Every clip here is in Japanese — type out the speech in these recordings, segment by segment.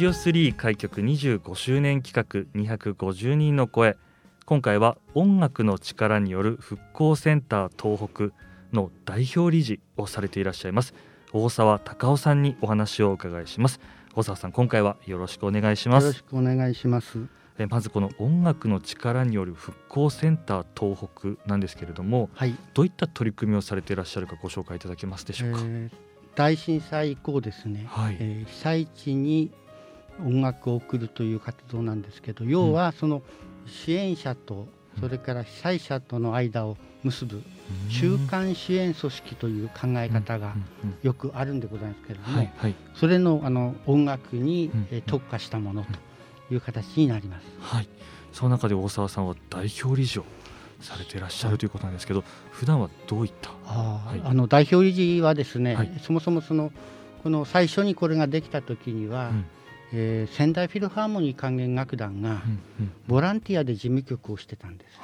ジオ3開局25周年企画250人の声。今回は音楽の力による復興センター東北の代表理事をされていらっしゃいます。大沢隆夫さんにお話をお伺いします。大沢さん今回はよろしくお願いします。よろしくお願いします。えまずこの音楽の力による復興センター東北なんですけれども、はい、どういった取り組みをされていらっしゃるかご紹介いただけますでしょうか、えー、大震災以降ですね、はい、えー、被災地に音楽を送るという活動なんですけど要はその支援者とそれから被災者との間を結ぶ中間支援組織という考え方がよくあるんでございますけれども、それのあの音楽に特化したものという形になります。はい、その中で大沢さんは代表理事をされていらっしゃるということなんですけど、普段はどういった？あ、はい、あの代表理事はですね、はい、そもそもそのこの最初にこれができた時には、うんえー、仙台フィルハーモニー管弦楽団がボランティアで事務局をしてたんです。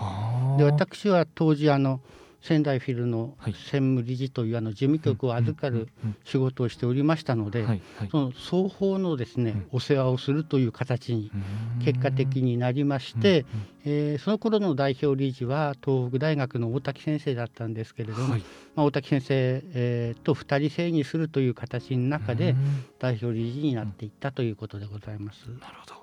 で私は当時あの仙台フィルの専務理事というあの事務局を預かる仕事をしておりましたので、その双方のですね、お世話をするという形に結果的になりまして、えー、その頃の代表理事は東北大学の大滝先生だったんですけれども、まあ、大滝先生、えー、と2人制にするという形の中で代表理事になっていったということでございます。なるほど。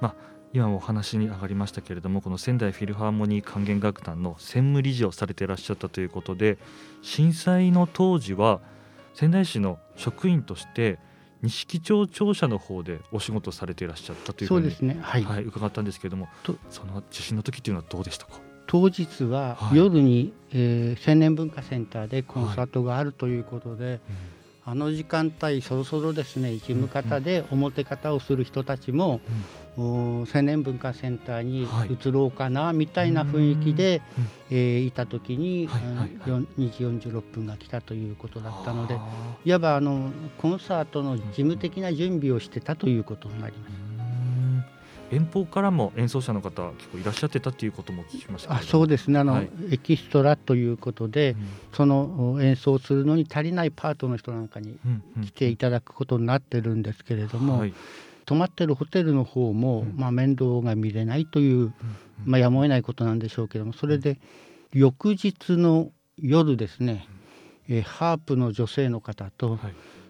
まあ今もお話に上がりましたけれどもこの仙台フィルハーモニー管弦楽団の専務理事をされていらっしゃったということで震災の当時は仙台市の職員として錦町庁舎の方でお仕事されていらっしゃったというふうにそうですね、はい、はい、伺ったんですけれどもその地震の時っていうのはどうでしたか？当日は夜に、はい、えー、青年文化センターでコンサートがあるということで、はい。うんあの時間帯そろそろですね事務方で表方をする人たちも、青年文化センターに移ろうかなみたいな雰囲気で、えー、いた時に、はい2時46分が来たということだったのでいわばあのコンサートの事務的な準備をしてたということになります。遠方からも演奏者の方結構いらっしゃってたっていうことも聞きましたあそうですね。あの、はい、エキストラということで、うん、その演奏するのに足りないパートの人なんかに来ていただくことになってるんですけれども、はい、泊まってるホテルの方も、まあ、面倒が見れないという、まあ、やむを得ないことなんでしょうけどもそれで翌日の夜ですね、えー、ハープの女性の方と、はい、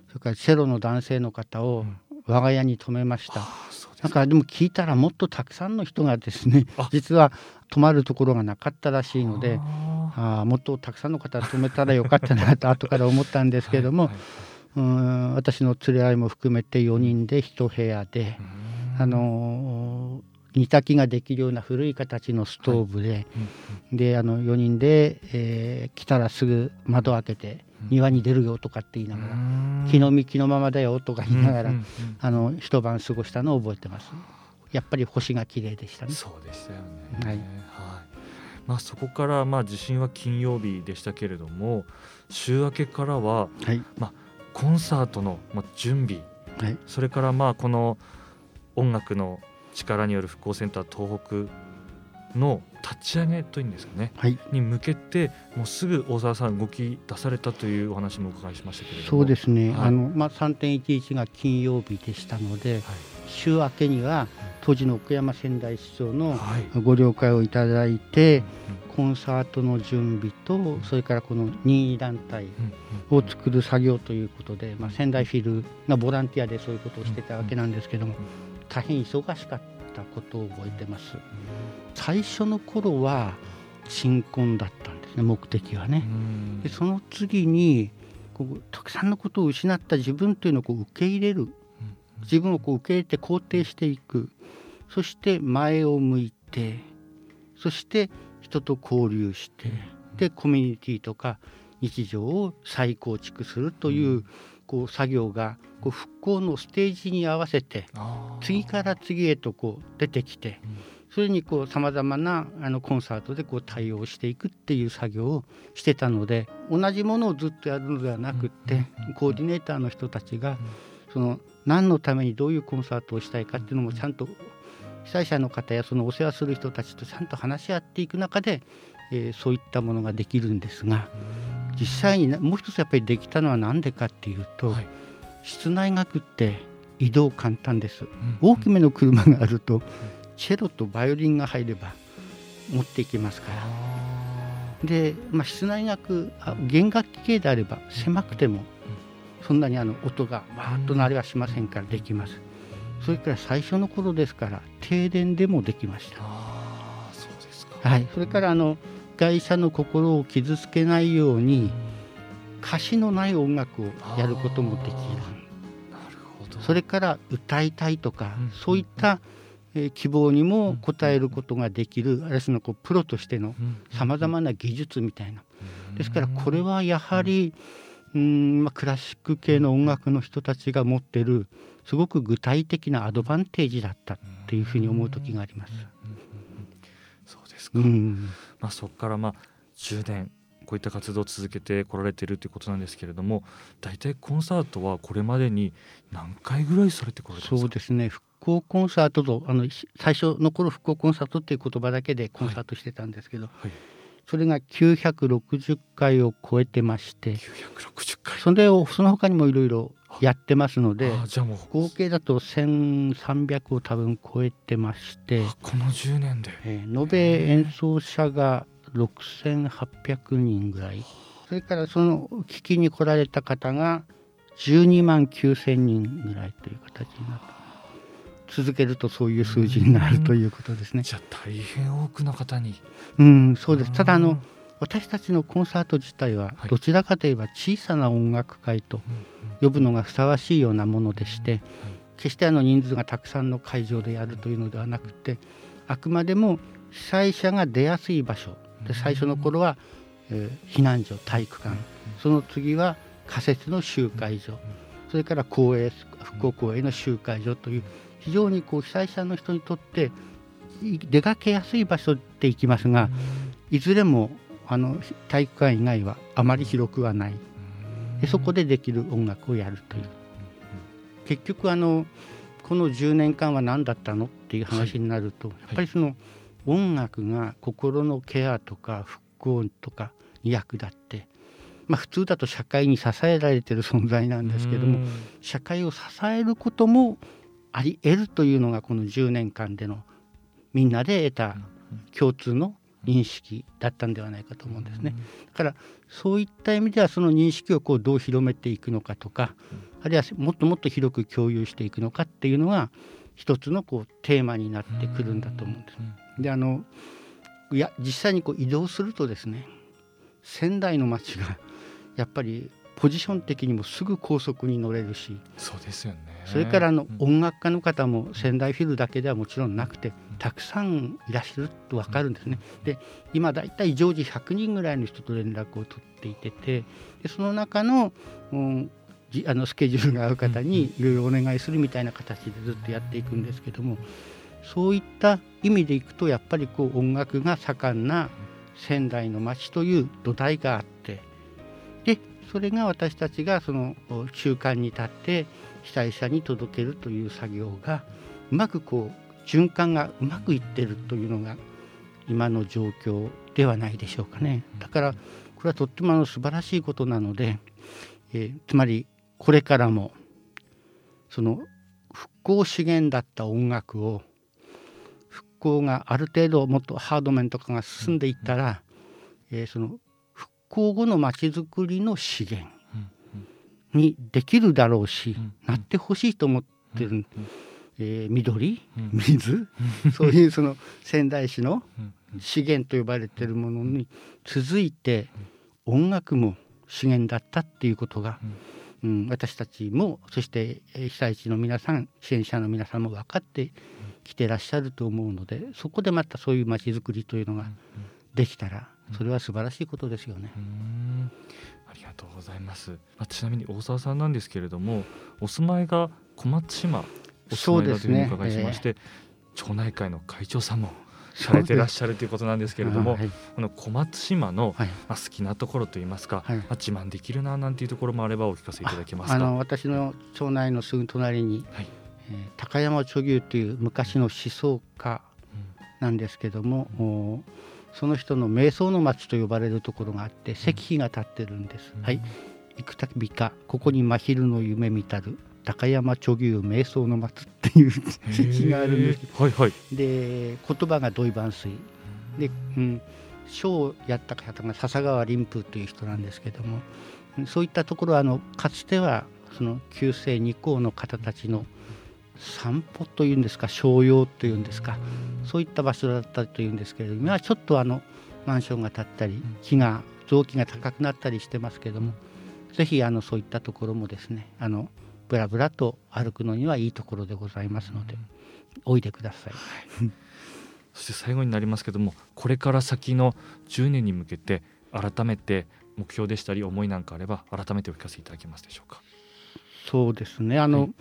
それからチェロの男性の方を我が家に泊めました。なんかでも聞いたらもっとたくさんの人がですね実は泊まるところがなかったらしいのであもっとたくさんの方泊めたらよかったなと後から思ったんですけれども、はいはいうん私の連れ合いも含めて4人で1部屋で、あの煮炊きができるような古い形のストーブで、はい、であの4人で、えー、来たらすぐ窓開けて庭に出るよとかって言いながら木の幹のままだよとか言いながら、あの一晩過ごしたのを覚えてます。やっぱり星が綺麗でしたね。そうでしたよね。はい。はい。まあそこからまあ地震は金曜日でしたけれども、週明けからは、はい、まあコンサートの準備、はい、それからまあこの音楽の力による復興センター東北の立ち上げというんですかね、はい、に向けてもうすぐ大沢さん動き出されたというお話もお伺いしましたけれども。そうですね、はい、あのまあ、3.11が金曜日でしたので、はい、週明けには当時の奥山仙台市長のご了解をいただいて、コンサートの準備とそれからこの任意団体を作る作業ということで、まあ、仙台フィルがボランティアでそういうことをしてたわけなんですけども大変忙しかったことを覚えてます。最初の頃は新婚だったんですね目的はね。でその次にこうたくさんのことを失った自分というのをこう受け入れる。自分をこう受け入れて肯定していく。そして前を向いてそして人と交流してでコミュニティとか日常を再構築するというこう作業がこう復興のステージに合わせて次から次へとこう出てきてそれにさまざまなあのコンサートでこう対応していくっていう作業をしてたので同じものをずっとやるのではなくってコーディネーターの人たちがその何のためにどういうコンサートをしたいかっていうのもちゃんと被災者の方やそのお世話する人たちとちゃんと話し合っていく中で、えー、そういったものができるんですが実際にもう一つやっぱりできたのは何でかっていうと、はい、室内楽って移動簡単です、大きめの車があると、チェロとバイオリンが入れば持っていきますから。で、まあ、室内楽弦楽器系であれば狭くてもそんなにあの音がわーっと鳴りはしませんからできます。それから最初の頃ですから停電でもできました。あそうですか。はい、それからあの外車の心を傷つけないように歌詞のない音楽をやることもできる。なるほどそれから歌いたいとか、うん、そういった、えー、希望にも応えることができる、ある種のこうプロとしてのさまざまな技術みたいな。ですからこれはやはり、うん、まあ、クラシック系の音楽の人たちが持ってるすごく具体的なアドバンテージだったっていうふうに思う時があります。ですか、うん、まあ、そこからまあ10年こういった活動を続けてこられているということなんですけれども大体コンサートはこれまでに何回ぐらいされてこられてそうですね。復興コンサートとあの最初の頃復興コンサートっていう言葉だけでコンサートしてたんですけど、はい。はいそれが960回を超えてまして。960回。それをその他にもいろいろやってますので合計だと1300を多分超えてまして。この10年で、えー、延べ演奏者が6800人ぐらい。それからその聞きに来られた方が12万9000人ぐらいという形になって続けるとそういう数字になるということですね。じゃあ大変多くの方に。うん、そうです。ただあの私たちのコンサート自体はどちらかといえば小さな音楽会と呼ぶのがふさわしいようなものでして、決してあの人数がたくさんの会場でやるというのではなくて、あくまでも被災者が出やすい場所。で最初の頃は、えー、避難所体育館、その次は仮設の集会所、それから公営復興公営の集会所という非常にこう被災者の人にとって出かけやすい場所で行きますが、いずれもあの体育館以外はあまり広くはない。でそこでできる音楽をやるという。結局あのこの10年間は何だったのっていう話になると、はい、やっぱりその音楽が心のケアとか復興とかに役立って、まあ、普通だと社会に支えられてる存在なんですけども社会を支えることもあり得るというのがこの10年間でのみんなで得た共通の認識だったんではないかと思うんですね。だからそういった意味ではその認識をこうどう広めていくのかとかあるいはもっともっと広く共有していくのかっていうのが一つのこうテーマになってくるんだと思うんです。であのいや実際にこう移動するとですね仙台の街がやっぱりポジション的にもすぐ高速に乗れるしそうですよね。それからあの、音楽家の方も仙台フィルだけではもちろんなくてたくさんいらっしゃると分かるんですね。で今だいたい常時100人ぐらいの人と連絡を取っていててでその中の、うん、あのスケジュールが合う方にいろいろお願いするみたいな形でずっとやっていくんですけどもそういった意味でいくとやっぱりこう音楽が盛んな仙台の街という土台があってでそれが私たちがその中間に立って被災者に届けるという作業がうまくこう循環がうまくいってるというのが今の状況ではないでしょうかね。だからこれはとってもあの素晴らしいことなので、えー、つまりこれからもその復興資源だった音楽を復興がある程度もっとハード面とかが進んでいったら、えー、その興後のまちづくりの資源にできるだろうし、なってほしいと思ってる、えー、緑、水、そういうその仙台市の資源と呼ばれてるものに続いて音楽も資源だったっていうことが、うん、私たちもそして被災地の皆さん支援者の皆さんも分かってき来てらっしゃると思うのでそこでまたそういう街づくりというのができたらそれは素晴らしいことですよね。ありがとうございます。まあ、ちなみに大沢さんなんですけれども、お住まいが小松島。お住まいだというふうに伺いしまして、ねえ。ー、町内会の会長さんもされてらっしゃるということなんですけれども、はい、この小松島の、まあ、好きなところといいますか、はい、まあ、自慢できるななんていうところもあればお聞かせいただけますか？あの私の町内のすぐ隣に、はい、えー、高山貯牛という昔の思想家なんですけども、うん、その人の瞑想の町と呼ばれるところがあって石碑が立ってるんです。うん、はい。幾たびかここに真昼の夢見たる高山貯牛瞑想の松っていう石があるんです。はいはい、で言葉が土井万水。で、うん、書をやった方が笹川林風という人なんですけどもそういったところはあのかつてはその旧世二皇の方たちの散歩というんですか商用というんですかそういった場所だったというんですけれども今はちょっとあのマンションが建ったり木が臓器が高くなったりしてますけどもぜひあのそういったところもですねあのぶらぶらと歩くのにはいいところでございますので、おいでください。そして最後になりますけどもこれから先の10年に向けて改めて目標でしたり思いなんかあれば改めてお聞かせいただけますでしょうか。そうですね。あの、はい、や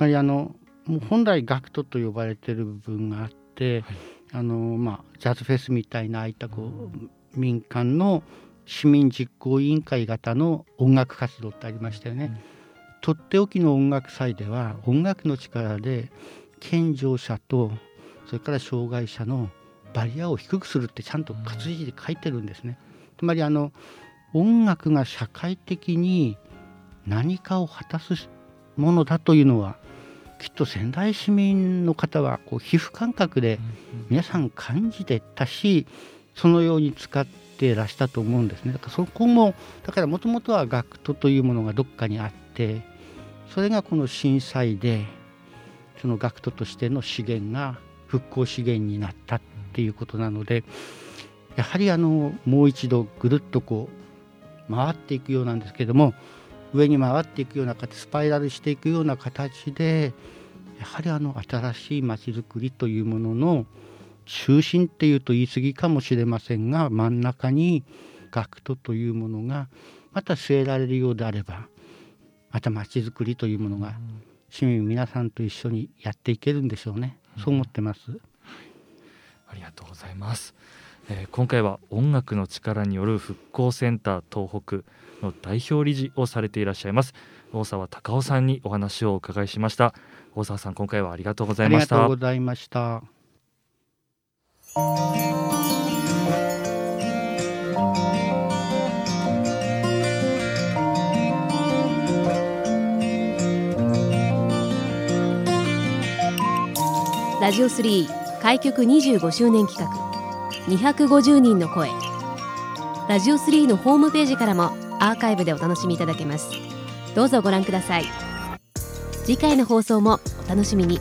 ぱりあのもう本来学徒と呼ばれてる部分があって、はい、あのまあ、ジャズフェスみたいなああいったこう民間の市民実行委員会型の音楽活動ってありましたよね。うんとっておきの音楽祭では音楽の力で健常者とそれから障害者のバリアを低くするってちゃんと活字で書いてるんですね。つまりあの音楽が社会的に何かを果たすものだというのはきっと仙台市民の方はこう皮膚感覚で皆さん感じてたしそのように使ってらしたと思うんですね。だからそこもだからもともとは学徒というものがどっかにあってそれがこの震災でその学徒としての資源が復興資源になったっていうことなのでやはりあのもう一度ぐるっとこう回っていくようなんですけども上に回っていくような形スパイラルしていくような形でやはりあの新しい町づくりというものの中心っていうと言い過ぎかもしれませんが真ん中に学徒というものがまた据えられるようであればまた街づくりというものが市民皆さんと一緒にやっていけるんでしょうね、うん、そう思ってます、ありがとうございます、えー、今回は音楽の力による復興センター東北の代表理事をされていらっしゃいます。大沢隆夫さんにお話をお伺いしました。大沢さん今回はありがとうございました。ありがとうございました。ラジオ3開局25周年企画250人の声ラジオ3のホームページからもアーカイブでお楽しみいただけます。どうぞご覧ください。次回の放送もお楽しみに。